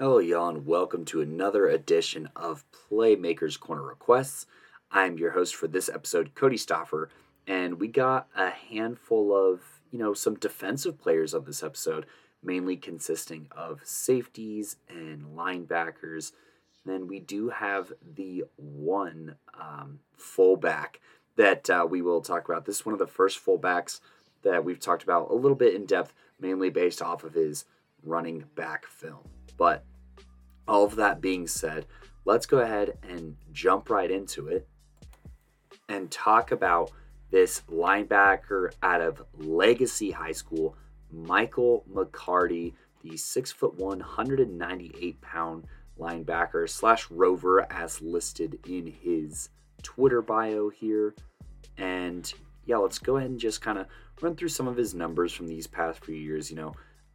Hello, y'all, and welcome to another edition of Playmakers Corner Requests. I'm your host for this episode, Cody Stoffer, and we got a handful of, you know, some defensive players on this episode, mainly consisting of safeties and linebackers. Then we do have the one um, fullback that uh, we will talk about. This is one of the first fullbacks that we've talked about a little bit in depth, mainly based off of his running back film. But all of that being said, let's go ahead and jump right into it and talk about this linebacker out of Legacy High School, Michael McCarty, the six foot one, 198 pound linebacker slash rover as listed in his Twitter bio here. And yeah, let's go ahead and just kind of run through some of his numbers from these past few years. You know,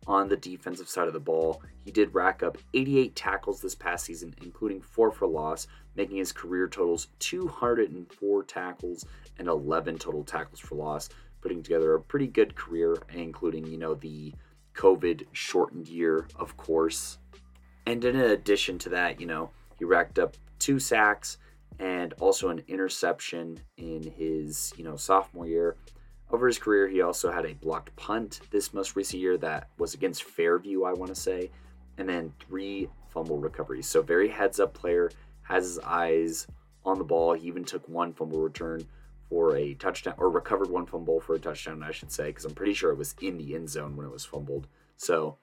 on the defensive side of the ball. He did rack up 88 tackles this past season, including four for loss, making his career totals 204 tackles and 11 total tackles for loss, putting together a pretty good career, including, you know, the COVID shortened year, of course. And in addition to that, you know, he racked up two sacks and also an interception in his, you know, sophomore year. Over his career, he also had a blocked punt this most recent year that was against Fairview, I want to say, and then three fumble recoveries. So, very heads up player, has his eyes on the ball. He even took one fumble return for a touchdown, or recovered one fumble for a touchdown, I should say, because I'm pretty sure it was in the end zone when it was fumbled. So,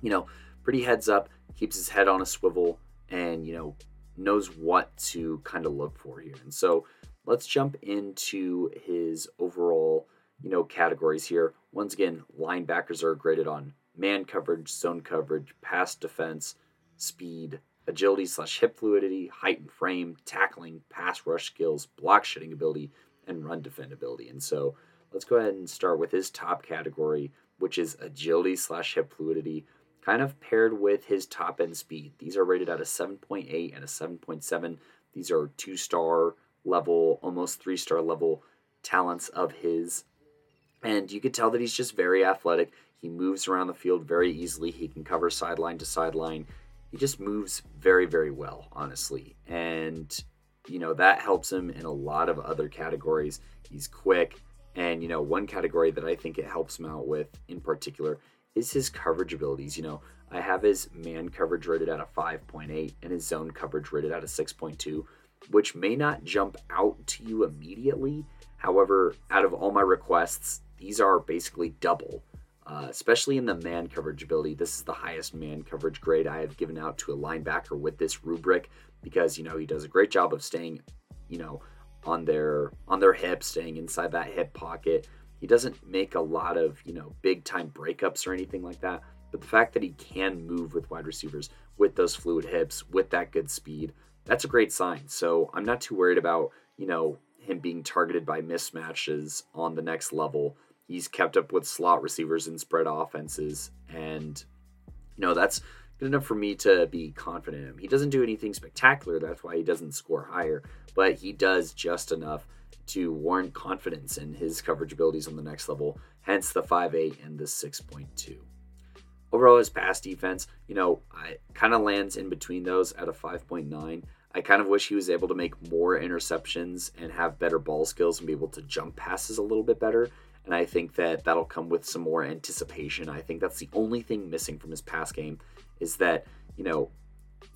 you know, pretty heads up, keeps his head on a swivel, and, you know, knows what to kind of look for here. And so, let's jump into his overall you know, categories here. Once again, linebackers are graded on man coverage, zone coverage, pass defense, speed, agility slash hip fluidity, height and frame, tackling, pass rush skills, block shedding ability, and run defendability. And so let's go ahead and start with his top category, which is agility slash hip fluidity, kind of paired with his top end speed. These are rated at a 7.8 and a 7.7. These are two star level, almost three star level talents of his. And you could tell that he's just very athletic. He moves around the field very easily. He can cover sideline to sideline. He just moves very, very well, honestly. And, you know, that helps him in a lot of other categories. He's quick. And, you know, one category that I think it helps him out with in particular is his coverage abilities. You know, I have his man coverage rated at a 5.8 and his zone coverage rated at a 6.2, which may not jump out to you immediately. However, out of all my requests, these are basically double, uh, especially in the man coverage ability. This is the highest man coverage grade I have given out to a linebacker with this rubric because you know he does a great job of staying, you know, on their on their hips, staying inside that hip pocket. He doesn't make a lot of you know big time breakups or anything like that. But the fact that he can move with wide receivers with those fluid hips, with that good speed, that's a great sign. So I'm not too worried about you know him being targeted by mismatches on the next level He's kept up with slot receivers and spread offenses, and you know that's good enough for me to be confident in him. He doesn't do anything spectacular, that's why he doesn't score higher, but he does just enough to warrant confidence in his coverage abilities on the next level, hence the 5.8 and the 6.2. Overall, his pass defense, you know, I kind of lands in between those at a 5.9. I kind of wish he was able to make more interceptions and have better ball skills and be able to jump passes a little bit better. And I think that that'll come with some more anticipation. I think that's the only thing missing from his pass game is that, you know,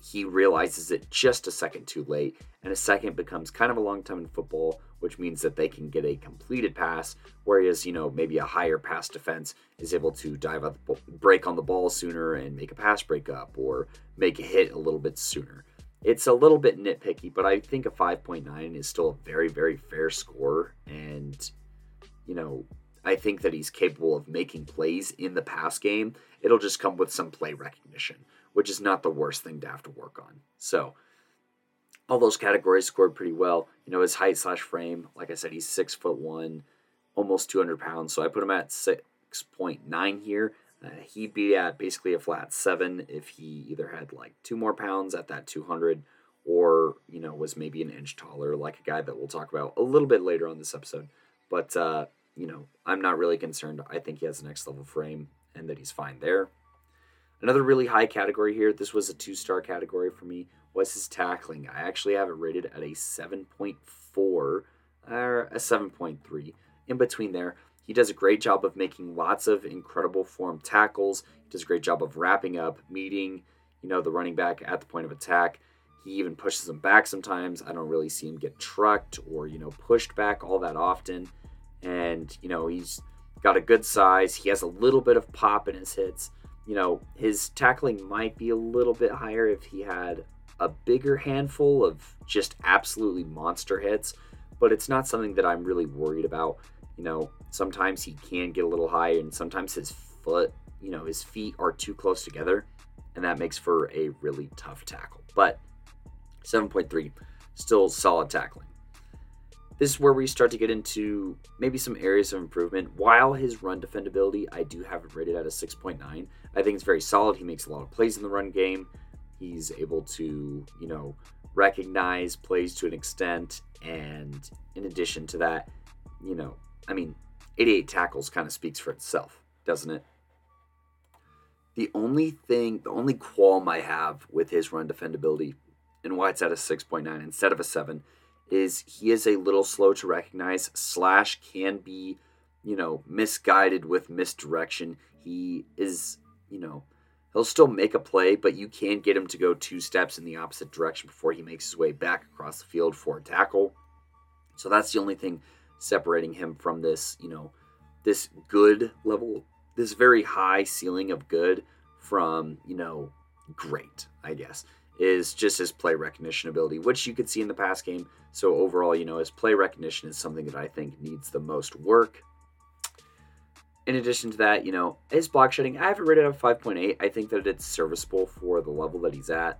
he realizes it just a second too late, and a second becomes kind of a long time in football, which means that they can get a completed pass, whereas you know maybe a higher pass defense is able to dive up, break on the ball sooner and make a pass break up or make a hit a little bit sooner. It's a little bit nitpicky, but I think a 5.9 is still a very very fair score, and you know, I think that he's capable of making plays in the pass game. It'll just come with some play recognition, which is not the worst thing to have to work on. So, all those categories scored pretty well. You know, his height slash frame, like I said, he's six foot one, almost 200 pounds. So I put him at 6.9 here. Uh, he'd be at basically a flat seven if he either had like two more pounds at that 200 or, you know, was maybe an inch taller, like a guy that we'll talk about a little bit later on this episode. But, uh, you know, I'm not really concerned. I think he has the next level frame and that he's fine there. Another really high category here, this was a two star category for me, was his tackling. I actually have it rated at a 7.4 or a 7.3 in between there. He does a great job of making lots of incredible form tackles. He does a great job of wrapping up, meeting, you know, the running back at the point of attack. He even pushes him back sometimes. I don't really see him get trucked or, you know, pushed back all that often. And, you know, he's got a good size. He has a little bit of pop in his hits. You know, his tackling might be a little bit higher if he had a bigger handful of just absolutely monster hits, but it's not something that I'm really worried about. You know, sometimes he can get a little high, and sometimes his foot, you know, his feet are too close together, and that makes for a really tough tackle. But 7.3, still solid tackling. This is where we start to get into maybe some areas of improvement. While his run defendability, I do have it rated at a 6.9. I think it's very solid. He makes a lot of plays in the run game. He's able to, you know, recognize plays to an extent. And in addition to that, you know, I mean, 88 tackles kind of speaks for itself, doesn't it? The only thing, the only qualm I have with his run defendability and why it's at a 6.9 instead of a 7 is he is a little slow to recognize, slash, can be, you know, misguided with misdirection. He is, you know, he'll still make a play, but you can't get him to go two steps in the opposite direction before he makes his way back across the field for a tackle. So that's the only thing separating him from this, you know, this good level, this very high ceiling of good from, you know, great, I guess, is just his play recognition ability, which you could see in the past game. So overall, you know, his play recognition is something that I think needs the most work. In addition to that, you know, his block shedding, I have it rated at 5.8. I think that it's serviceable for the level that he's at,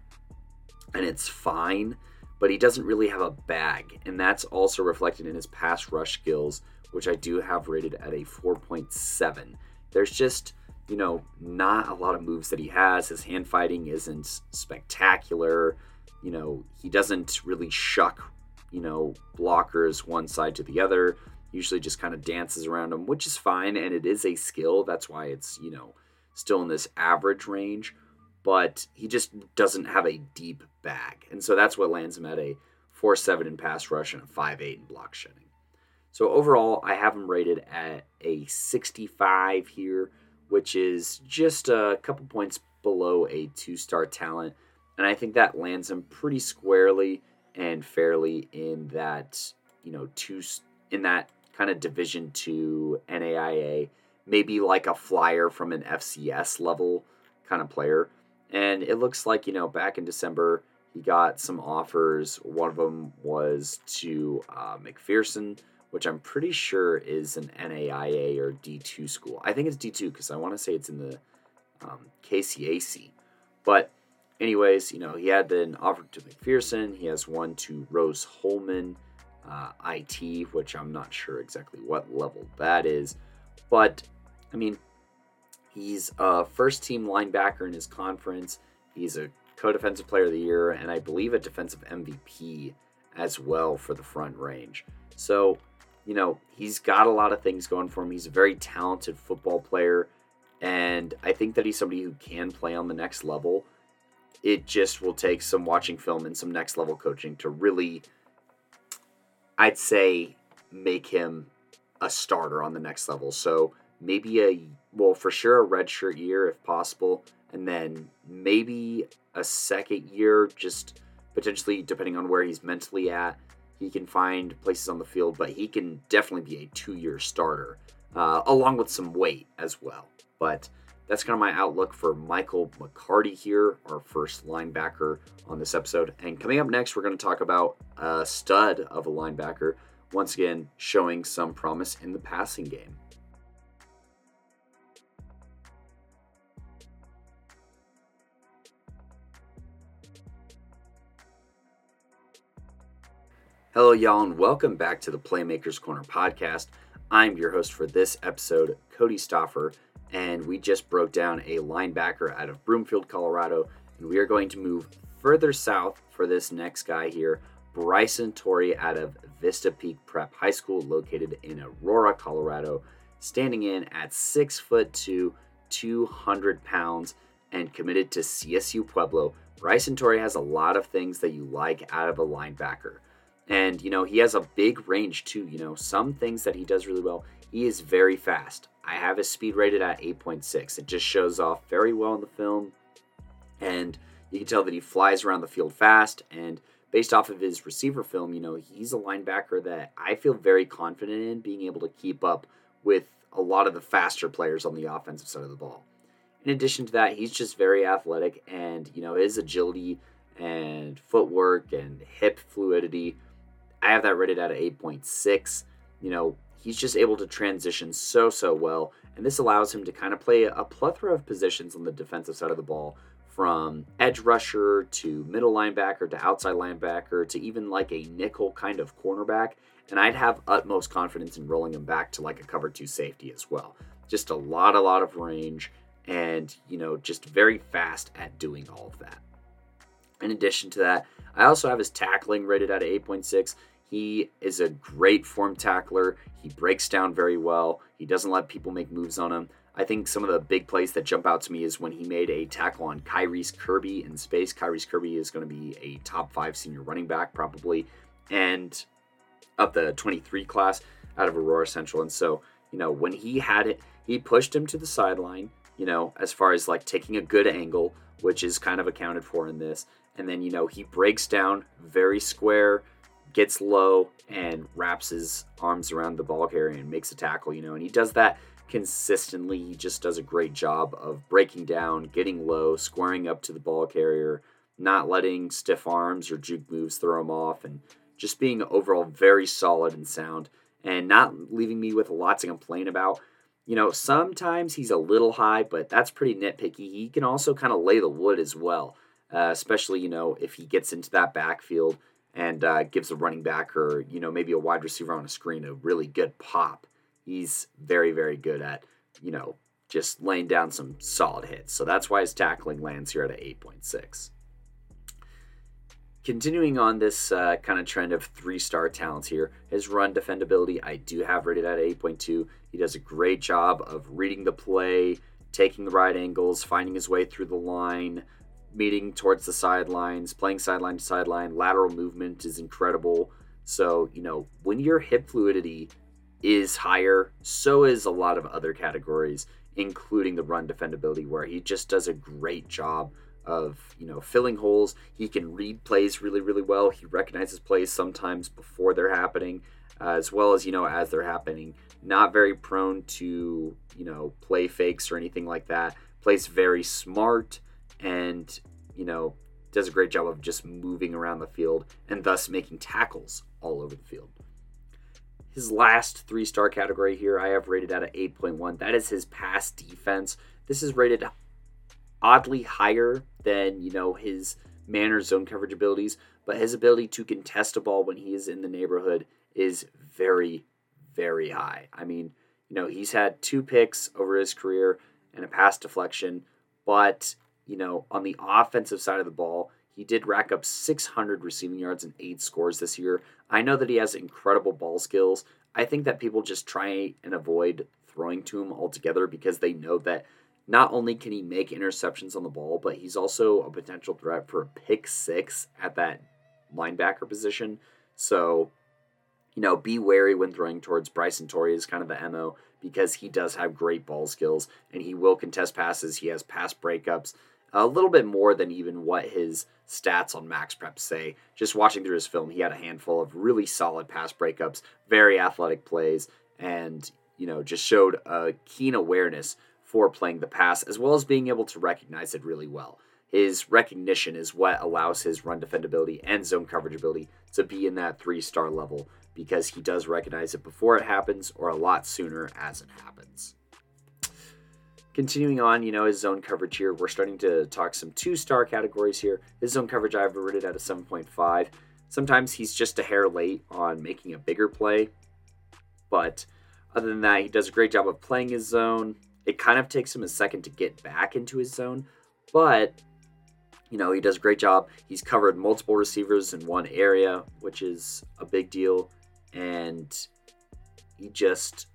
and it's fine, but he doesn't really have a bag, and that's also reflected in his pass rush skills, which I do have rated at a 4.7. There's just, you know, not a lot of moves that he has. His hand fighting isn't spectacular. You know, he doesn't really shuck, you know, blockers one side to the other usually just kind of dances around them, which is fine. And it is a skill. That's why it's, you know, still in this average range. But he just doesn't have a deep bag. And so that's what lands him at a 4 7 in pass rush and a 5 8 in block shedding. So overall, I have him rated at a 65 here, which is just a couple points below a two star talent. And I think that lands him pretty squarely and fairly in that, you know, two in that kind of Division Two NAIA, maybe like a flyer from an FCS level kind of player. And it looks like you know back in December he got some offers. One of them was to uh, McPherson, which I'm pretty sure is an NAIA or D2 school. I think it's D2 because I want to say it's in the um, KCAC. But anyways, you know, he had an offer to McPherson. He has one to Rose-Hulman uh, IT, which I'm not sure exactly what level that is. But, I mean, he's a first team linebacker in his conference. He's a co defensive player of the year, and I believe a defensive MVP as well for the front range. So, you know, he's got a lot of things going for him. He's a very talented football player, and I think that he's somebody who can play on the next level. It just will take some watching film and some next level coaching to really I'd say make him a starter on the next level. So maybe a well for sure a redshirt year if possible, and then maybe a second year, just potentially depending on where he's mentally at. He can find places on the field, but he can definitely be a two-year starter, uh, along with some weight as well. But that's kind of my outlook for Michael McCarty here, our first linebacker on this episode. And coming up next, we're going to talk about a stud of a linebacker, once again showing some promise in the passing game. Hello, y'all, and welcome back to the Playmakers Corner podcast. I'm your host for this episode, Cody Stoffer, and we just broke down a linebacker out of Broomfield, Colorado, and we are going to move further south for this next guy here, Bryson Torrey out of Vista Peak Prep High School, located in Aurora, Colorado, standing in at six foot two, 200 pounds. and committed to CSU Pueblo, Bryson Torrey has a lot of things that you like out of a linebacker. And, you know, he has a big range too. You know, some things that he does really well. He is very fast. I have his speed rated at 8.6. It just shows off very well in the film. And you can tell that he flies around the field fast. And based off of his receiver film, you know, he's a linebacker that I feel very confident in being able to keep up with a lot of the faster players on the offensive side of the ball. In addition to that, he's just very athletic and, you know, his agility and footwork and hip fluidity. I have that rated at 8.6. You know, he's just able to transition so, so well. And this allows him to kind of play a plethora of positions on the defensive side of the ball from edge rusher to middle linebacker to outside linebacker to even like a nickel kind of cornerback. And I'd have utmost confidence in rolling him back to like a cover two safety as well. Just a lot, a lot of range and, you know, just very fast at doing all of that. In addition to that, I also have his tackling rated at 8.6. He is a great form tackler. He breaks down very well. He doesn't let people make moves on him. I think some of the big plays that jump out to me is when he made a tackle on Kyrese Kirby in space. Kyrese Kirby is going to be a top five senior running back, probably, and of the 23 class out of Aurora Central. And so, you know, when he had it, he pushed him to the sideline, you know, as far as like taking a good angle, which is kind of accounted for in this. And then, you know, he breaks down very square, gets low, and wraps his arms around the ball carrier and makes a tackle, you know, and he does that consistently. He just does a great job of breaking down, getting low, squaring up to the ball carrier, not letting stiff arms or juke moves throw him off, and just being overall very solid and sound, and not leaving me with lots to complain about. You know, sometimes he's a little high, but that's pretty nitpicky. He can also kind of lay the wood as well, uh, especially, you know, if he gets into that backfield and uh, gives a running back or, you know, maybe a wide receiver on a screen a really good pop he's very, very good at, you know, just laying down some solid hits. So that's why his tackling lands here at an 8.6. Continuing on this uh, kind of trend of three star talents here, his run defendability I do have rated at 8.2. He does a great job of reading the play, taking the right angles, finding his way through the line, meeting towards the sidelines, playing sideline to sideline. Lateral movement is incredible. So, you know, when your hip fluidity is higher. So is a lot of other categories, including the run defendability, where he just does a great job of you know filling holes. He can read plays really, really well. He recognizes plays sometimes before they're happening, as well as you know as they're happening. Not very prone to you know play fakes or anything like that. Plays very smart and you know does a great job of just moving around the field and thus making tackles all over the field. His last three star category here, I have rated at an 8.1. That is his pass defense. This is rated oddly higher than, you know, his man or zone coverage abilities, but his ability to contest a ball when he is in the neighborhood is very, very high. I mean, you know, he's had two picks over his career and a pass deflection, but, you know, on the offensive side of the ball, he did rack up 600 receiving yards and eight scores this year. I know that he has incredible ball skills. I think that people just try and avoid throwing to him altogether because they know that not only can he make interceptions on the ball, but he's also a potential threat for a pick six at that linebacker position. So, you know, be wary when throwing towards Bryson Torrey is kind of the MO because he does have great ball skills and he will contest passes. He has pass breakups a little bit more than even what his stats on Max Prep say. Just watching through his film, he had a handful of really solid pass breakups, very athletic plays, and you know just showed a keen awareness for playing the pass as well as being able to recognize it really well. His recognition is what allows his run defendability and zone coverage ability to be in that three star level because he does recognize it before it happens or a lot sooner as it happens. Continuing on, you know, his zone coverage here, we're starting to talk some two star categories here. His zone coverage, I've rated at a 7.5. Sometimes he's just a hair late on making a bigger play, but other than that, he does a great job of playing his zone. It kind of takes him a second to get back into his zone, but you know, he does a great job. He's covered multiple receivers in one area, which is a big deal, and he just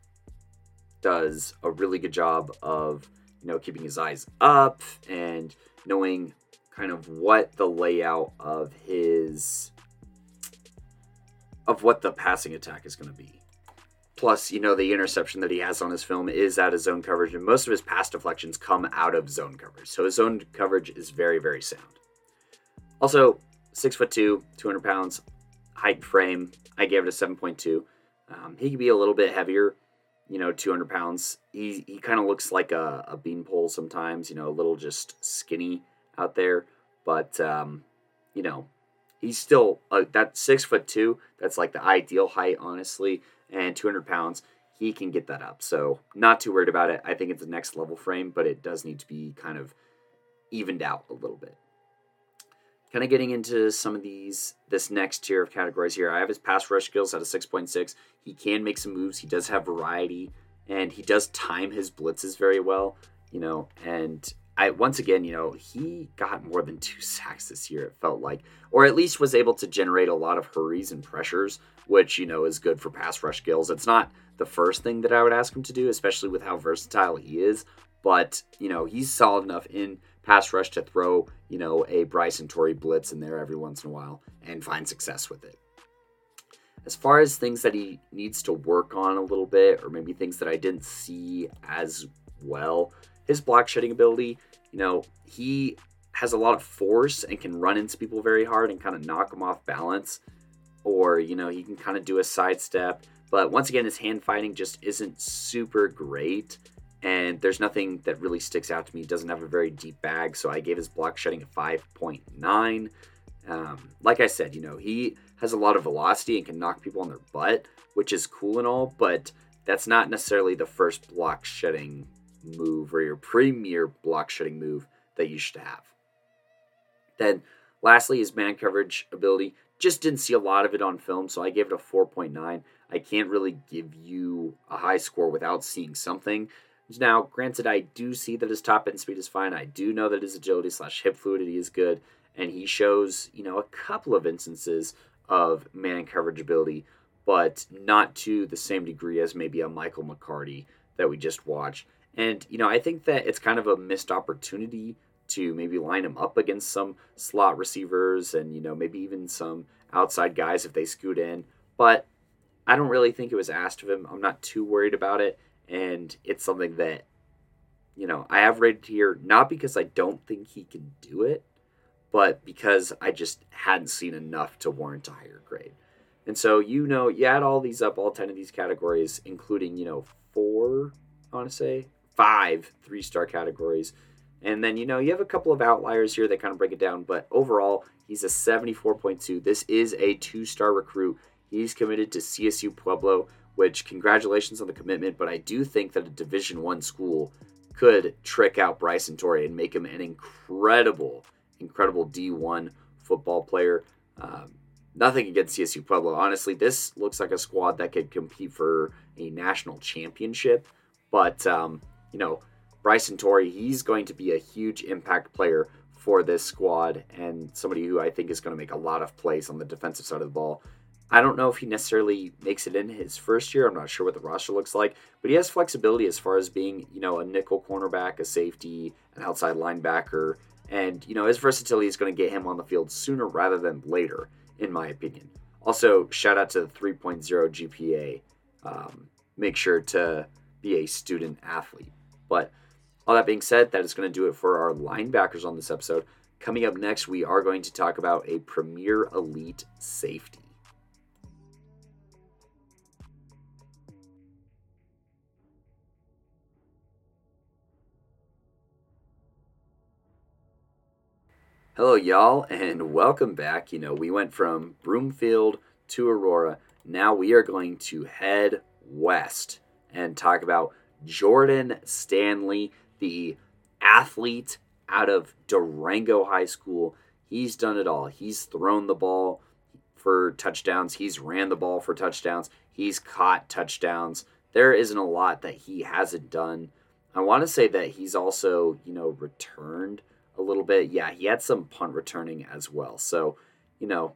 does a really good job of you know, keeping his eyes up and knowing kind of what the layout of his of what the passing attack is going to be. Plus, you know, the interception that he has on his film is out of zone coverage, and most of his pass deflections come out of zone coverage. So his zone coverage is very, very sound. Also, six foot two, 200 pounds, height frame. I gave it a 7.2. Um, he could be a little bit heavier, you know, 200 pounds. He, he kind of looks like a, a beanpole sometimes, you know, a little just skinny out there. But, um, you know, he's still uh, that six foot two. That's like the ideal height, honestly. And 200 pounds, he can get that up. So, not too worried about it. I think it's the next level frame, but it does need to be kind of evened out a little bit kind of getting into some of these this next tier of categories here. I have his pass rush skills at a 6.6. He can make some moves. He does have variety and he does time his blitzes very well, you know, and I once again, you know, he got more than 2 sacks this year it felt like or at least was able to generate a lot of hurries and pressures, which, you know, is good for pass rush skills. It's not the first thing that I would ask him to do, especially with how versatile he is, but, you know, he's solid enough in pass rush to throw, you know, a Bryson Torrey blitz in there every once in a while and find success with it. As far as things that he needs to work on a little bit, or maybe things that I didn't see as well, his block shedding ability, you know, he has a lot of force and can run into people very hard and kind of knock them off balance. Or, you know, he can kind of do a sidestep. But once again, his hand fighting just isn't super great and there's nothing that really sticks out to me. He doesn't have a very deep bag, so I gave his block shedding a 5.9. Um, like I said, you know, he has a lot of velocity and can knock people on their butt, which is cool and all, but that's not necessarily the first block shedding move or your premier block shedding move that you should have. Then, lastly, his man coverage ability. Just didn't see a lot of it on film, so I gave it a 4.9. I can't really give you a high score without seeing something. Now, granted, I do see that his top end speed is fine. I do know that his agility slash hip fluidity is good, and he shows, you know, a couple of instances of man coverage ability, but not to the same degree as maybe a Michael McCarty that we just watched. And, you know, I think that it's kind of a missed opportunity to maybe line him up against some slot receivers and, you know, maybe even some outside guys if they scoot in. But I don't really think it was asked of him. I'm not too worried about it and it's something that you know I have rated here not because I don't think he can do it, but because I just hadn't seen enough to warrant a higher grade. And so you know you add all these up, all ten of these categories, including you know four, I want to say five three star categories. And then, you know, you have a couple of outliers here that kind of break it down, but overall, he's a 74.2. This is a two star recruit. He's committed to CSU Pueblo, which congratulations on the commitment, but I do think that a Division One school could trick out Bryson Torrey and make him an incredible, incredible D1 football player. Um, nothing against CSU Pueblo. Honestly, this looks like a squad that could compete for a national championship. But, um, you know, Bryson Torrey, he's going to be a huge impact player for this squad and somebody who I think is going to make a lot of plays on the defensive side of the ball. I don't know if he necessarily makes it in his first year. I'm not sure what the roster looks like, but he has flexibility as far as being, you know, a nickel cornerback, a safety, an outside linebacker, and you know his versatility is going to get him on the field sooner rather than later, in my opinion. Also, shout out to the 3.0 GPA. Um, make sure to be a student athlete. But all that being said, that is going to do it for our linebackers on this episode. Coming up next, we are going to talk about a premier elite safety. Hello, y'all, and welcome back. You know, we went from Broomfield to Aurora. Now we are going to head west and talk about Jordan Stanley, the athlete out of Durango High School. He's done it all. He's thrown the ball for touchdowns, he's ran the ball for touchdowns, he's caught touchdowns. There isn't a lot that he hasn't done. I want to say that he's also, you know, returned a little bit. Yeah, he had some punt returning as well. So, you know,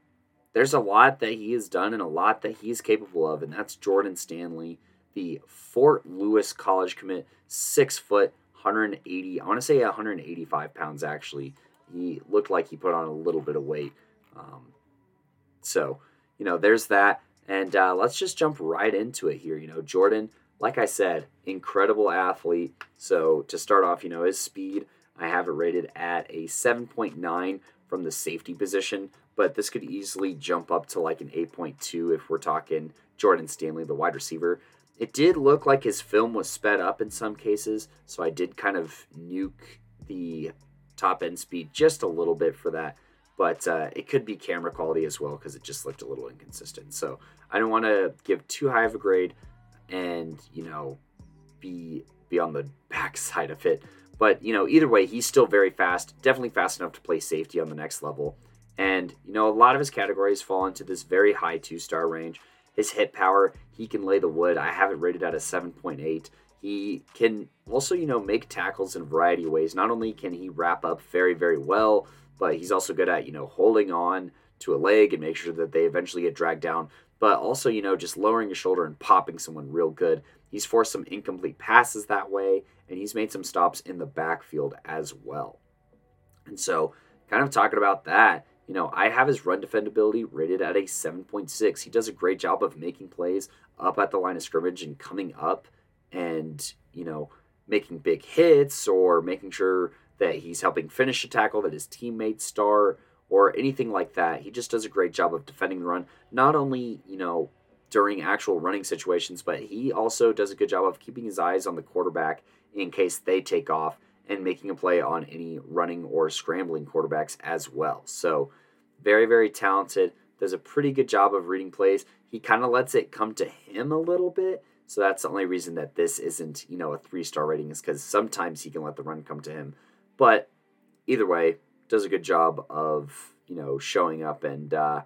there's a lot that he has done and a lot that he's capable of, and that's Jordan Stanley, the Fort Lewis College commit, six foot, 180, I want to say 185 pounds actually. He looked like he put on a little bit of weight. Um, so, you know, there's that. And uh, let's just jump right into it here. You know, Jordan, like I said, incredible athlete. So to start off, you know, his speed, I have it rated at a 7.9 from the safety position, but this could easily jump up to like an 8.2 if we're talking Jordan Stanley, the wide receiver. It did look like his film was sped up in some cases, so I did kind of nuke the top end speed just a little bit for that. But uh, it could be camera quality as well because it just looked a little inconsistent. So I don't want to give too high of a grade and you know be be on the backside of it. But you know, either way, he's still very fast. Definitely fast enough to play safety on the next level. And you know, a lot of his categories fall into this very high two star range. His hit power, he can lay the wood. I have it rated at a 7.8. He can also, you know, make tackles in a variety of ways. Not only can he wrap up very, very well, but he's also good at, you know, holding on to a leg and make sure that they eventually get dragged down. But also, you know, just lowering his shoulder and popping someone real good. He's forced some incomplete passes that way, and he's made some stops in the backfield as well. And so, kind of talking about that, you know, I have his run defendability rated at a 7.6. He does a great job of making plays up at the line of scrimmage and coming up and, you know, making big hits or making sure that he's helping finish a tackle that his teammates start or anything like that. He just does a great job of defending the run, not only, you know, during actual running situations, but he also does a good job of keeping his eyes on the quarterback in case they take off and making a play on any running or scrambling quarterbacks as well. So, very, very talented. Does a pretty good job of reading plays. He kind of lets it come to him a little bit. So, that's the only reason that this isn't, you know, a three star rating is because sometimes he can let the run come to him. But either way, does a good job of, you know, showing up and, uh,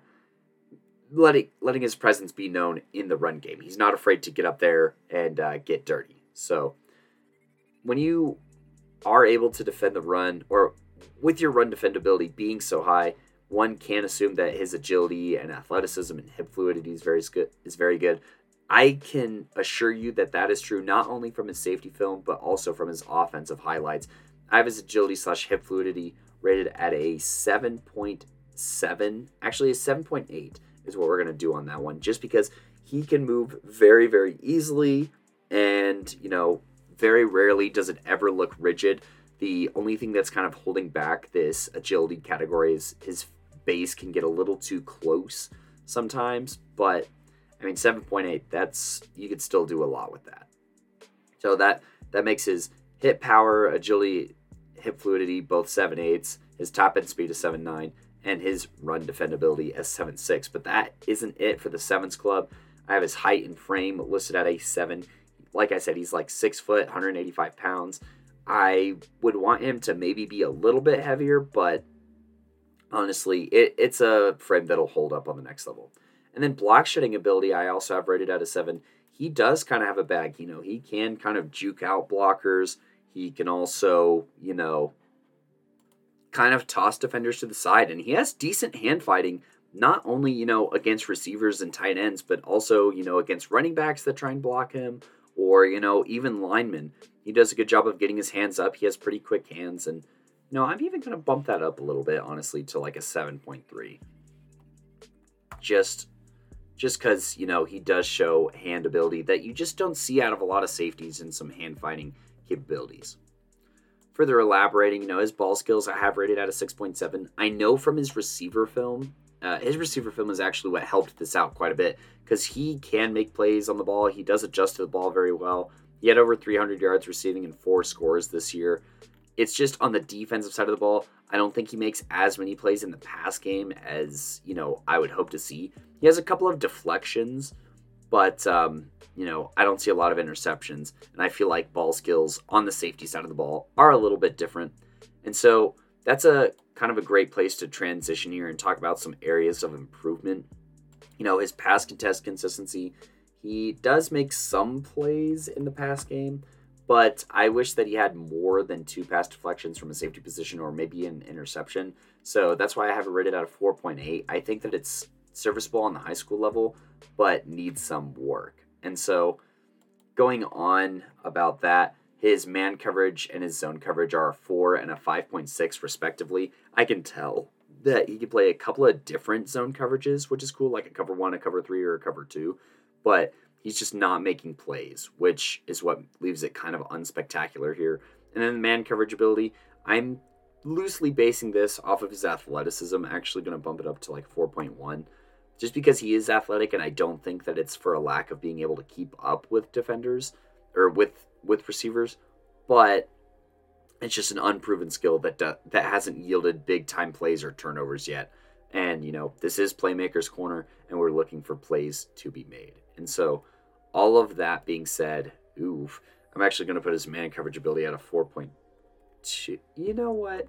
letting letting his presence be known in the run game. He's not afraid to get up there and uh, get dirty. So when you are able to defend the run, or with your run defendability being so high, one can assume that his agility and athleticism and hip fluidity is very good. Is very good. I can assure you that that is true not only from his safety film but also from his offensive highlights. I have his agility slash hip fluidity rated at a seven point seven, actually a seven point eight is what we're gonna do on that one, just because he can move very very easily and you know very rarely does it ever look rigid. The only thing that's kind of holding back this agility category is his base can get a little too close sometimes, but I mean 7.8 that's you could still do a lot with that. So that that makes his hit power, agility, hip fluidity both seven 7.8s, his top end speed is 7.9 and his run defendability as 7.6, but that isn't it for the sevens club. I have his height and frame listed at a 7 like I said, he's like six foot, 185 pounds. I would want him to maybe be a little bit heavier, but honestly, it, it's a frame that'll hold up on the next level. And then block shedding ability, I also have rated at a seven. He does kind of have a bag, you know, he can kind of juke out blockers. He can also, you know, kind of toss defenders to the side, and he has decent hand fighting not only you know against receivers and tight ends but also you know against running backs that try and block him or you know even linemen. He does a good job of getting his hands up. He has pretty quick hands, and you know I'm even going to bump that up a little bit, honestly, to like a seven point three. Just, just because you know he does show hand ability that you just don't see out of a lot of safeties and some hand fighting capabilities. Further elaborating, you know his ball skills I have rated at a six point seven. I know from his receiver film uh, his receiver film is actually what helped this out quite a bit because he can make plays on the ball. He does adjust to the ball very well. He had over 300 yards receiving and four scores this year. It's just on the defensive side of the ball. I don't think he makes as many plays in the pass game as you know I would hope to see. He has a couple of deflections, but um, you know I don't see a lot of interceptions, and I feel like ball skills on the safety side of the ball are a little bit different. And so that's a kind of a great place to transition here and talk about some areas of improvement. You know, his pass contest consistency. He does make some plays in the pass game, but I wish that he had more than two pass deflections from a safety position or maybe an interception. So that's why I have it rated out of 4.8. I think that it's serviceable on the high school level, but needs some work. And so going on about that, his man coverage and his zone coverage are a 4 and a 5.6 respectively. I can tell that he can play a couple of different zone coverages, which is cool, like a cover 1, a cover 3, or a cover 2. But he's just not making plays, which is what leaves it kind of unspectacular here. And then the man coverage ability, I'm loosely basing this off of his athleticism, actually going to bump it up to like 4.1 just because he is athletic and I don't think that it's for a lack of being able to keep up with defenders or with with receivers, but it's just an unproven skill that do, that hasn't yielded big time plays or turnovers yet. And you know, this is playmakers corner and we're looking for plays to be made. And so all of that being said, oof, I'm actually going to put his man coverage ability at a 4.2. You know what?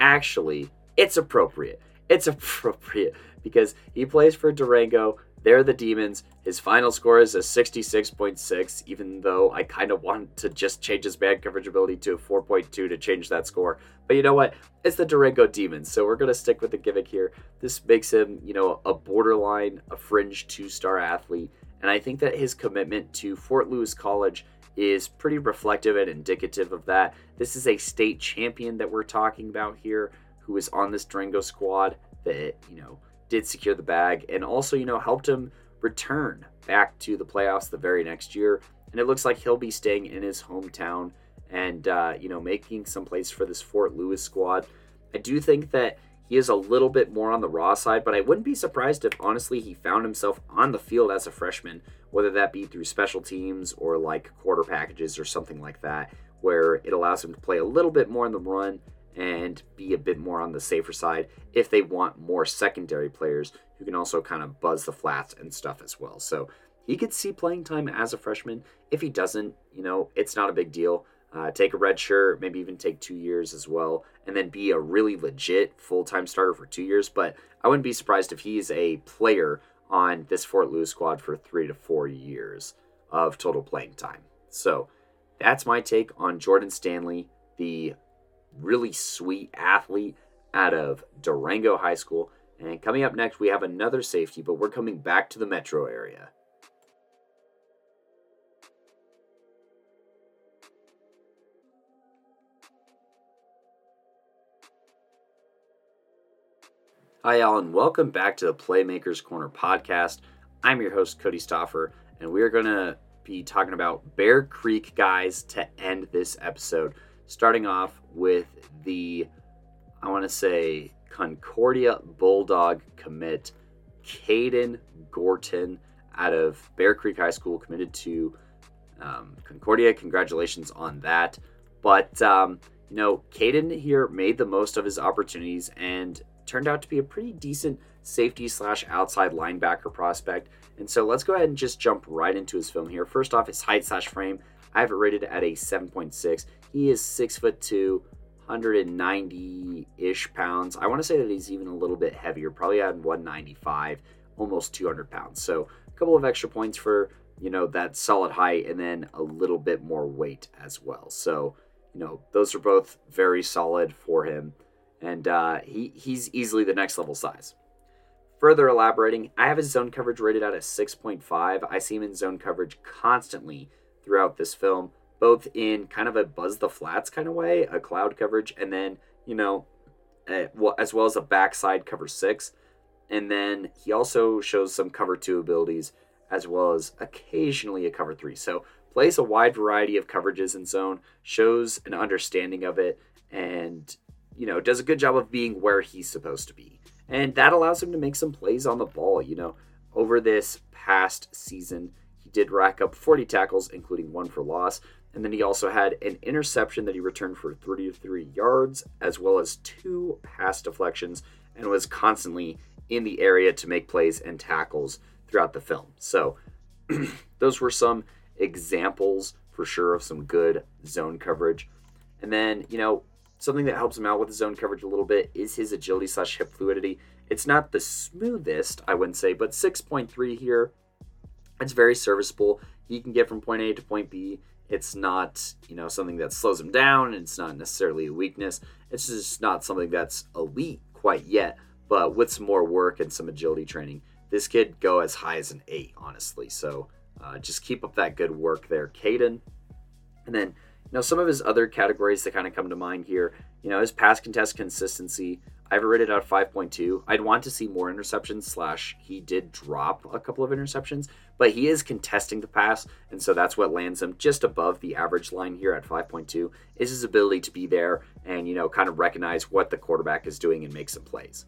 Actually, it's appropriate. It's appropriate because he plays for Durango. They're the Demons. His final score is a 66.6, even though I kind of want to just change his bad coverage ability to a 4.2 to change that score. But you know what? It's the Durango Demons, so we're going to stick with the gimmick here. This makes him, you know, a borderline, a fringe two star athlete. And I think that his commitment to Fort Lewis College is pretty reflective and indicative of that. This is a state champion that we're talking about here who is on this Durango squad that, you know, did secure the bag and also, you know, helped him return back to the playoffs the very next year. And it looks like he'll be staying in his hometown and, uh, you know, making some plays for this Fort Lewis squad. I do think that he is a little bit more on the raw side, but I wouldn't be surprised if honestly he found himself on the field as a freshman, whether that be through special teams or like quarter packages or something like that, where it allows him to play a little bit more in the run and be a bit more on the safer side if they want more secondary players who can also kind of buzz the flats and stuff as well. So he could see playing time as a freshman. If he doesn't, you know, it's not a big deal. Uh, take a red shirt, maybe even take two years as well, and then be a really legit full time starter for two years. But I wouldn't be surprised if he's a player on this Fort Lewis squad for three to four years of total playing time. So that's my take on Jordan Stanley, the really sweet athlete out of Durango High School. And coming up next, we have another safety, but we're coming back to the metro area. Hi, all, and welcome back to the Playmakers Corner podcast. I'm your host, Cody Stoffer, and we're going to be talking about Bear Creek guys to end this episode starting off with the, I want to say, Concordia Bulldog commit, Caden Gorton out of Bear Creek High School, committed to um, Concordia. Congratulations on that. But, um, you know, Caden here made the most of his opportunities and turned out to be a pretty decent safety slash outside linebacker prospect. And so let's go ahead and just jump right into his film here. First off, his height slash frame. I have it rated at a 7.6. He is six foot two, 190 ish pounds. I want to say that he's even a little bit heavier, probably at 195, almost 200 pounds. So a couple of extra points for you know that solid height, and then a little bit more weight as well. So you know those are both very solid for him, and uh, he he's easily the next level size. Further elaborating, I have his zone coverage rated at a 6.5. I see him in zone coverage constantly throughout this film, both in kind of a buzz the flats kind of way, a cloud coverage, and then, you know, well as well as a backside cover six. And then he also shows some cover two abilities as well as occasionally a cover three. So plays a wide variety of coverages in zone, shows an understanding of it, and you know does a good job of being where he's supposed to be. And that allows him to make some plays on the ball. You know, over this past season, he did rack up 40 tackles, including one for loss. And then he also had an interception that he returned for 33 yards, as well as two pass deflections, and was constantly in the area to make plays and tackles throughout the film. So, those were some examples for sure of some good zone coverage. And then, you know, something that helps him out with the zone coverage a little bit is his agility slash hip fluidity. It's not the smoothest, I wouldn't say, but 6.3 here it's very serviceable. He can get from point A to point B. It's not, you know, something that slows him down. It's not necessarily a weakness. It's just not something that's elite quite yet. But with some more work and some agility training, this kid go as high as an eight, honestly. So uh, just keep up that good work there, Caden. And then, you know, some of his other categories that kind of come to mind here, you know, his pass contest consistency. I have rated out 5.2. I'd want to see more interceptions, slash, he did drop a couple of interceptions, but he is contesting the pass, and so that's what lands him just above the average line here at 5.2, is his ability to be there and, you know, kind of recognize what the quarterback is doing and make some plays.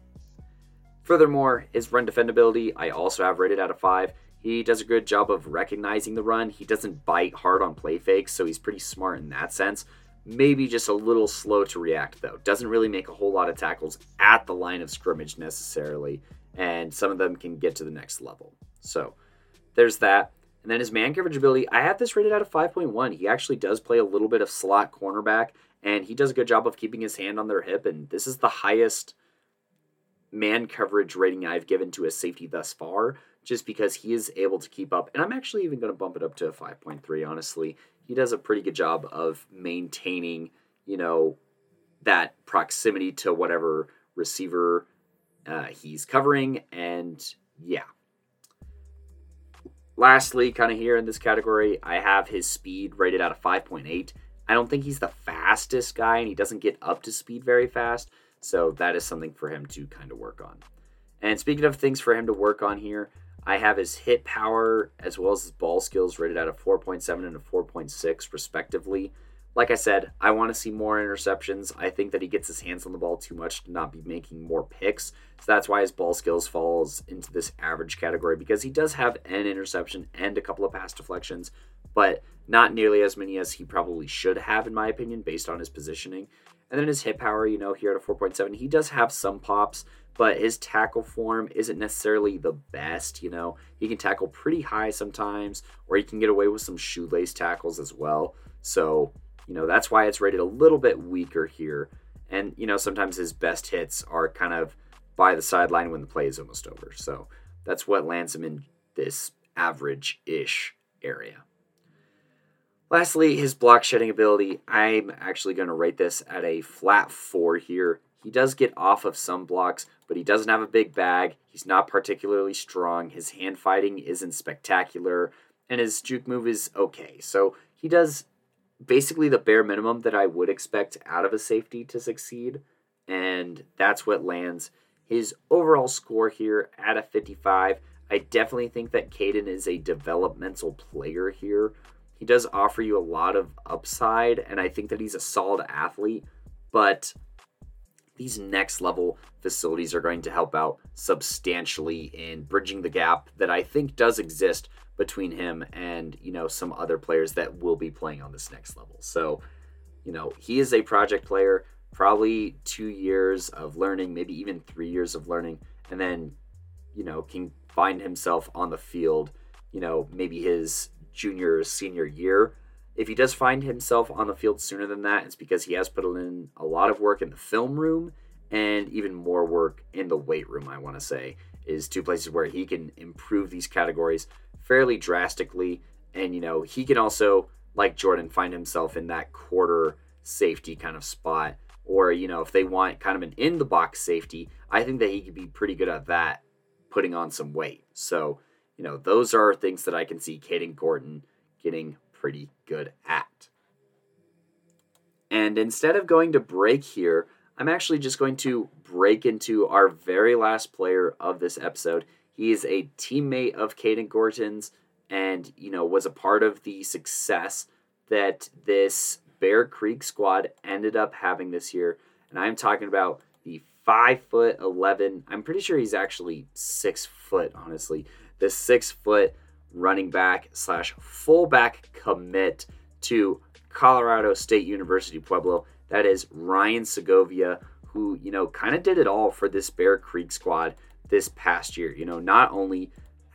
Furthermore, his run defendability, I also have rated out of 5. He does a good job of recognizing the run. He doesn't bite hard on play fakes, so he's pretty smart in that sense. Maybe just a little slow to react, though. Doesn't really make a whole lot of tackles at the line of scrimmage necessarily, and some of them can get to the next level. So there's that. And then his man coverage ability, I have this rated out of 5.1. He actually does play a little bit of slot cornerback, and he does a good job of keeping his hand on their hip. And this is the highest man coverage rating I've given to a safety thus far just because he is able to keep up. And I'm actually even going to bump it up to a 5.3, honestly. He does a pretty good job of maintaining, you know, that proximity to whatever receiver uh, he's covering. And yeah. Lastly, kind of here in this category, I have his speed rated out of 5.8. I don't think he's the fastest guy, and he doesn't get up to speed very fast. So that is something for him to kind of work on. And speaking of things for him to work on here, I have his hit power as well as his ball skills rated at a 4.7 and a 4.6, respectively. Like I said, I want to see more interceptions. I think that he gets his hands on the ball too much to not be making more picks. So that's why his ball skills falls into this average category because he does have an interception and a couple of pass deflections, but not nearly as many as he probably should have, in my opinion, based on his positioning. And then his hit power, you know, here at a 4.7, he does have some pops, but his tackle form isn't necessarily the best. You know, he can tackle pretty high sometimes, or he can get away with some shoelace tackles as well. So, you know, that's why it's rated a little bit weaker here. And, you know, sometimes his best hits are kind of by the sideline when the play is almost over. So that's what lands him in this average ish area. Lastly, his block shedding ability. I'm actually going to rate this at a flat four here. He does get off of some blocks, but he doesn't have a big bag. He's not particularly strong. His hand fighting isn't spectacular, and his juke move is okay. So he does basically the bare minimum that I would expect out of a safety to succeed, and that's what lands his overall score here at a 55. I definitely think that Caden is a developmental player here. He does offer you a lot of upside, and I think that he's a solid athlete, but these next level facilities are going to help out substantially in bridging the gap that I think does exist between him and, you know, some other players that will be playing on this next level. So, you know, he is a project player, probably 2 years of learning, maybe even 3 years of learning and then, you know, can find himself on the field, you know, maybe his junior or senior year if he does find himself on the field sooner than that, it's because he has put in a lot of work in the film room and even more work in the weight room, I want to say, is two places where he can improve these categories fairly drastically. And, you know, he can also, like Jordan, find himself in that quarter safety kind of spot. Or, you know, if they want kind of an in the box safety, I think that he could be pretty good at that, putting on some weight. So, you know, those are things that I can see Caden Gorton getting pretty good at. And instead of going to break here, I'm actually just going to break into our very last player of this episode. He is a teammate of Caden Gorton's and, you know, was a part of the success that this Bear Creek squad ended up having this year. And I'm talking about the five foot 11, I'm pretty sure he's actually six foot, honestly. The six foot running back slash fullback commit to Colorado State University Pueblo. That is Ryan Segovia, who, you know, kind of did it all for this Bear Creek squad this past year. You know, not only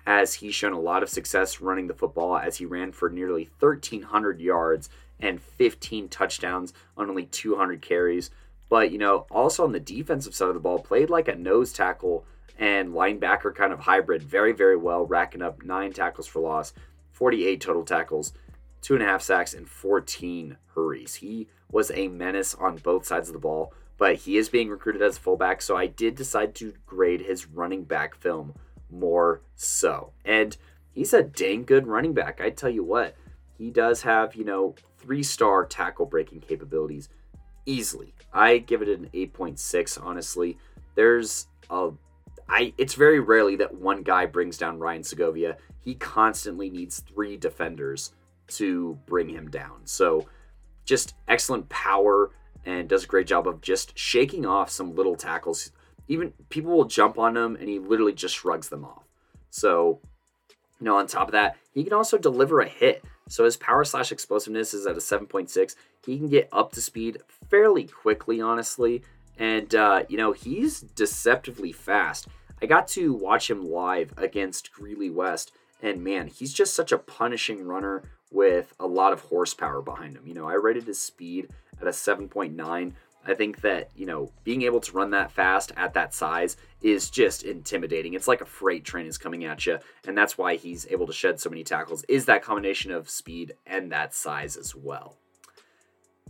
has he shown a lot of success running the football as he ran for nearly 1,300 yards and 15 touchdowns on only 200 carries, but, you know, also on the defensive side of the ball, played like a nose tackle and linebacker kind of hybrid very, very well, racking up nine tackles for loss, 48 total tackles, two and a half sacks, and 14 hurries. He was a menace on both sides of the ball, but he is being recruited as a fullback, so I did decide to grade his running back film more so. And he's a dang good running back. I tell you what, he does have, you know, three star tackle breaking capabilities easily. I give it an 8.6, honestly. There's a I it's very rarely that one guy brings down Ryan Segovia. He constantly needs three defenders to bring him down. So just excellent power and does a great job of just shaking off some little tackles. Even people will jump on him and he literally just shrugs them off. So, you know, on top of that, he can also deliver a hit. So his power slash explosiveness is at a 7.6. He can get up to speed fairly quickly, honestly. And, uh, you know, he's deceptively fast. I got to watch him live against Greeley West. And man, he's just such a punishing runner with a lot of horsepower behind him. You know, I rated his speed at a 7.9. I think that, you know, being able to run that fast at that size is just intimidating. It's like a freight train is coming at you, and that's why he's able to shed so many tackles is that combination of speed and that size as well.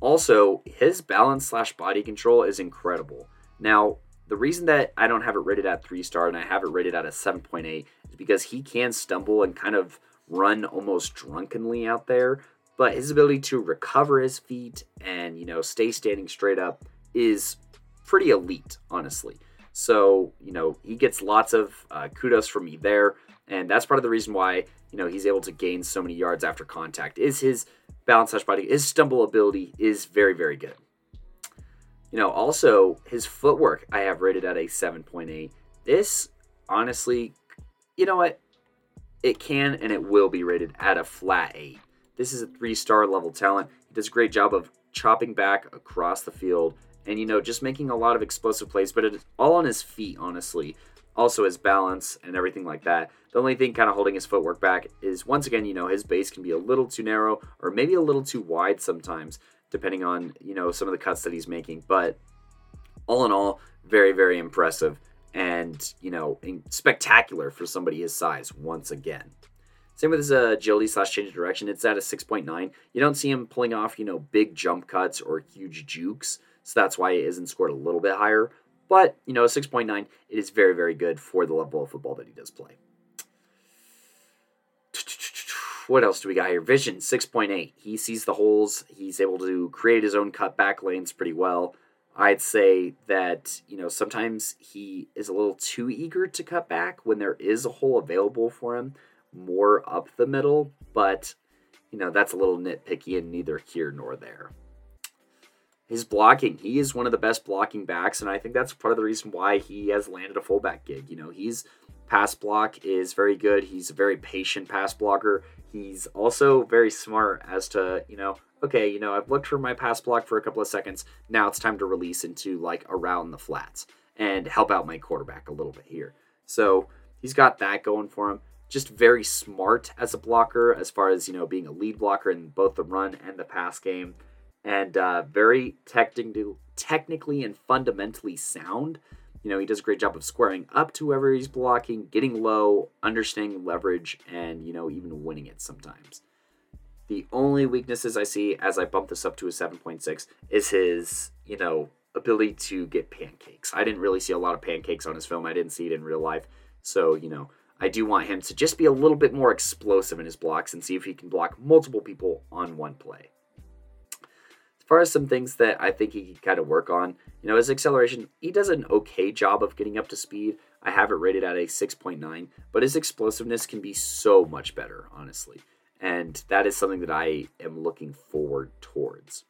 Also, his balance slash body control is incredible. Now, the reason that I don't have it rated at three star and I have it rated at a 7.8 is because he can stumble and kind of run almost drunkenly out there, but his ability to recover his feet and, you know, stay standing straight up is pretty elite, honestly. So, you know, he gets lots of uh, kudos from me there. And that's part of the reason why, you know, he's able to gain so many yards after contact is his balance slash body, his stumble ability is very, very good. You know, also his footwork I have rated at a 7.8. This honestly, you know what? It can and it will be rated at a flat 8. This is a three star level talent. He does a great job of chopping back across the field and, you know, just making a lot of explosive plays, but it's all on his feet, honestly. Also, his balance and everything like that. The only thing kind of holding his footwork back is, once again, you know, his base can be a little too narrow or maybe a little too wide sometimes, depending on, you know, some of the cuts that he's making. But all in all, very, very impressive and, you know, spectacular for somebody his size once again. Same with his uh, agility slash change of direction. It's at a 6.9. You don't see him pulling off, you know, big jump cuts or huge jukes. So that's why it isn't scored a little bit higher. But, you know, 6.9, it is very, very good for the level of football that he does play. What else do we got here? Vision, 6.8. He sees the holes. He's able to create his own cutback lanes pretty well. I'd say that, you know, sometimes he is a little too eager to cut back when there is a hole available for him more up the middle, but, you know, that's a little nitpicky and neither here nor there. His blocking, he is one of the best blocking backs, and I think that's part of the reason why he has landed a fullback gig. You know, he's pass block is very good. He's a very patient pass blocker. He's also very smart as to, you know, okay, you know, I've looked for my pass block for a couple of seconds. Now it's time to release into like around the flats and help out my quarterback a little bit here. So he's got that going for him. Just very smart as a blocker, as far as you know, being a lead blocker in both the run and the pass game, and uh, very technically, technically and fundamentally sound. You know, he does a great job of squaring up to whoever he's blocking, getting low, understanding leverage, and you know, even winning it sometimes. The only weaknesses I see as I bump this up to a 7.6 is his, you know, ability to get pancakes. I didn't really see a lot of pancakes on his film. I didn't see it in real life. So, you know, I do want him to just be a little bit more explosive in his blocks and see if he can block multiple people on one play. As far as some things that I think he can kind of work on, you know, his acceleration, he does an okay job of getting up to speed. I have it rated at a 6.9, but his explosiveness can be so much better, honestly and that is something that I am looking forward towards.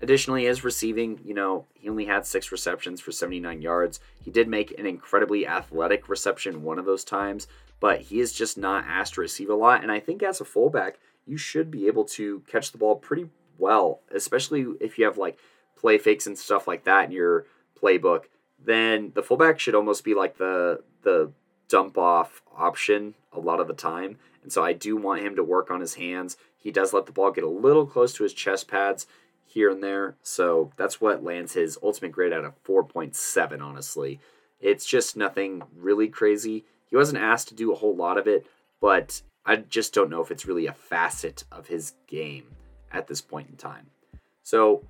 Additionally, his receiving, you know, he only had six receptions for 79 yards. He did make an incredibly athletic reception one of those times, but he is just not asked to receive a lot. And I think as a fullback, you should be able to catch the ball pretty well, especially if you have like play fakes and stuff like that in your playbook. Then the fullback should almost be like the the dump off option a lot of the time. And so I do want him to work on his hands. He does let the ball get a little close to his chest pads here and there. So that's what lands his ultimate grade at a 4.7, honestly. It's just nothing really crazy. He wasn't asked to do a whole lot of it, but I just don't know if it's really a facet of his game at this point in time. So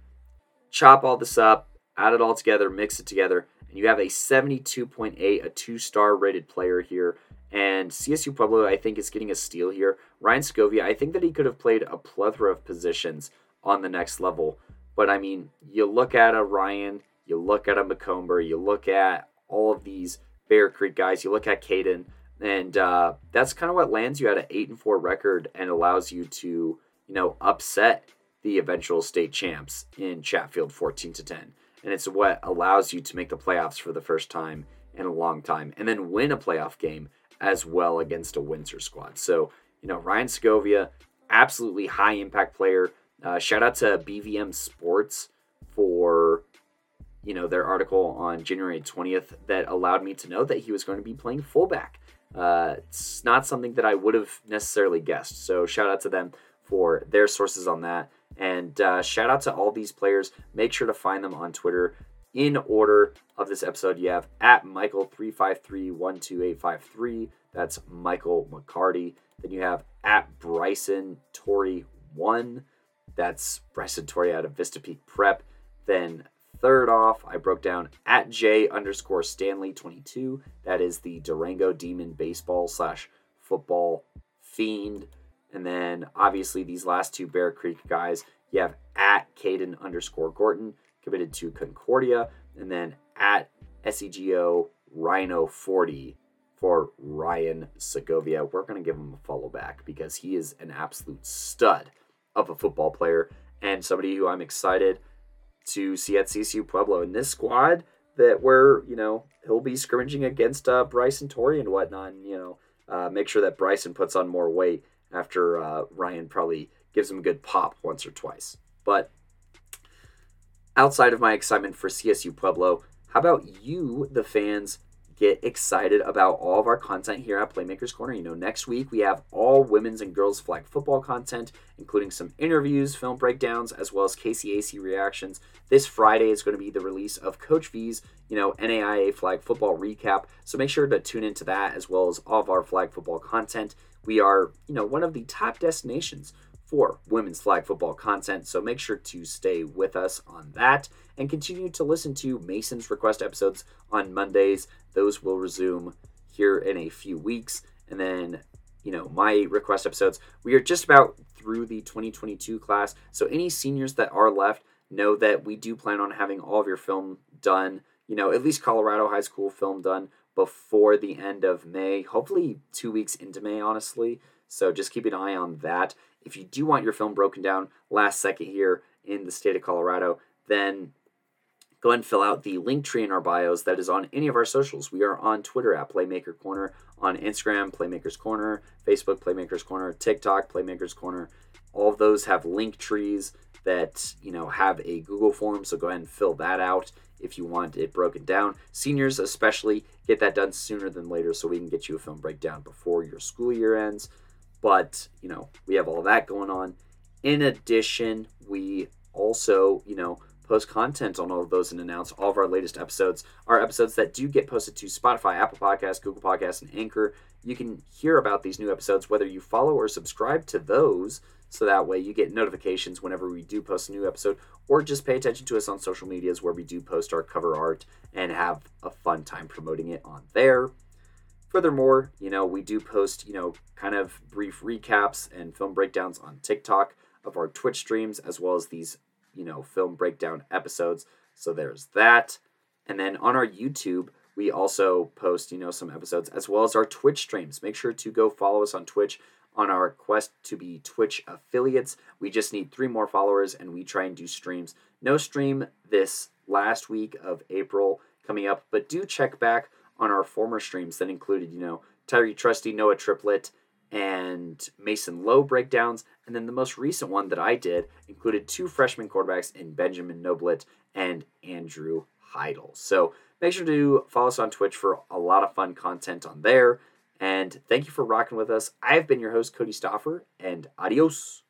chop all this up, add it all together, mix it together, and you have a 72.8, a two star rated player here And CSU Pueblo, I think, is getting a steal here. Ryan Segovia, I think that he could have played a plethora of positions on the next level. But I mean, you look at a Ryan, you look at a McComber, you look at all of these Bear Creek guys, you look at Caden, and uh, that's kind of what lands you at an eight and four record and allows you to, you know, upset the eventual state champs in Chatfield 14 to 10. And it's what allows you to make the playoffs for the first time in a long time and then win a playoff game as well against a Windsor squad. So, you know, Ryan Segovia, absolutely high impact player. Uh, shout out to BVM Sports for, you know, their article on January 20th that allowed me to know that he was going to be playing fullback. Uh, it's not something that I would have necessarily guessed. So, shout out to them for their sources on that. And uh, shout out to all these players. Make sure to find them on Twitter in order of this episode. You have at Michael35312853. That's Michael McCarty. Then you have at Bryson Tory one. That's Bryson Tory out of Vista Peak Prep. Then third off, I broke down at J underscore Stanley 22. That is the Durango Demon baseball slash football fiend. And then obviously these last two Bear Creek guys, you have at Caden underscore Gorton committed to Concordia, and then at SEGO Rhino 40 for Ryan Segovia. We're going to give him a follow back because he is an absolute stud of a football player and somebody who I'm excited to see at CSU Pueblo in this squad that where you know he'll be scrimmaging against uh, Bryson Tory and whatnot. And, you know, uh, make sure that Bryson puts on more weight after uh, Ryan probably gives him a good pop once or twice. But outside of my excitement for CSU Pueblo, how about you, the fans, get excited about all of our content here at Playmakers Corner? You know, next week we have all women's and girls flag football content, including some interviews, film breakdowns, as well as KCAC reactions. This Friday is going to be the release of Coach V's, you know, NAIA flag football recap. So make sure to tune into that as well as all of our flag football content. We are, you know, one of the top destinations for women's flag football content. So make sure to stay with us on that and continue to listen to Mason's request episodes on Mondays. Those will resume here in a few weeks. And then, you know, my request episodes, we are just about through the 2022 class. So any seniors that are left know that we do plan on having all of your film done, you know, at least Colorado High School film done before the end of May, hopefully two weeks into May, honestly. So just keep an eye on that. If you do want your film broken down last second here in the state of Colorado, then go ahead and fill out the link tree in our bios that is on any of our socials. We are on Twitter at Playmaker Corner, on Instagram, Playmakers Corner, Facebook, Playmakers Corner, TikTok, Playmakers Corner. All of those have link trees that you know have a Google form, so go ahead and fill that out if you want it broken down. Seniors, especially, get that done sooner than later so we can get you a film breakdown before your school year ends. But, you know, we have all that going on. In addition, we also, you know, post content on all of those and announce all of our latest episodes. Our episodes that do get posted to Spotify, Apple Podcasts, Google Podcasts, and Anchor. You can hear about these new episodes whether you follow or subscribe to those. So that way you get notifications whenever we do post a new episode, or just pay attention to us on social medias where we do post our cover art and have a fun time promoting it on there. Furthermore, you know, we do post, you know, kind of brief recaps and film breakdowns on TikTok of our Twitch streams, as well as these, you know, film breakdown episodes. So there's that. And then on our YouTube, we also post, you know, some episodes as well as our Twitch streams. Make sure to go follow us on Twitch on our quest to be Twitch affiliates. We just need three more followers and we try and do streams. No stream this last week of April coming up, but do check back on our former streams that included, you know, Tyree Trusty, Noah Triplet, and Mason Lowe breakdowns. And then the most recent one that I did included two freshman quarterbacks in Benjamin Noblet and Andrew Heidel. So make sure to follow us on Twitch for a lot of fun content on there. And thank you for rocking with us. I've been your host, Cody Stoffer, and adios.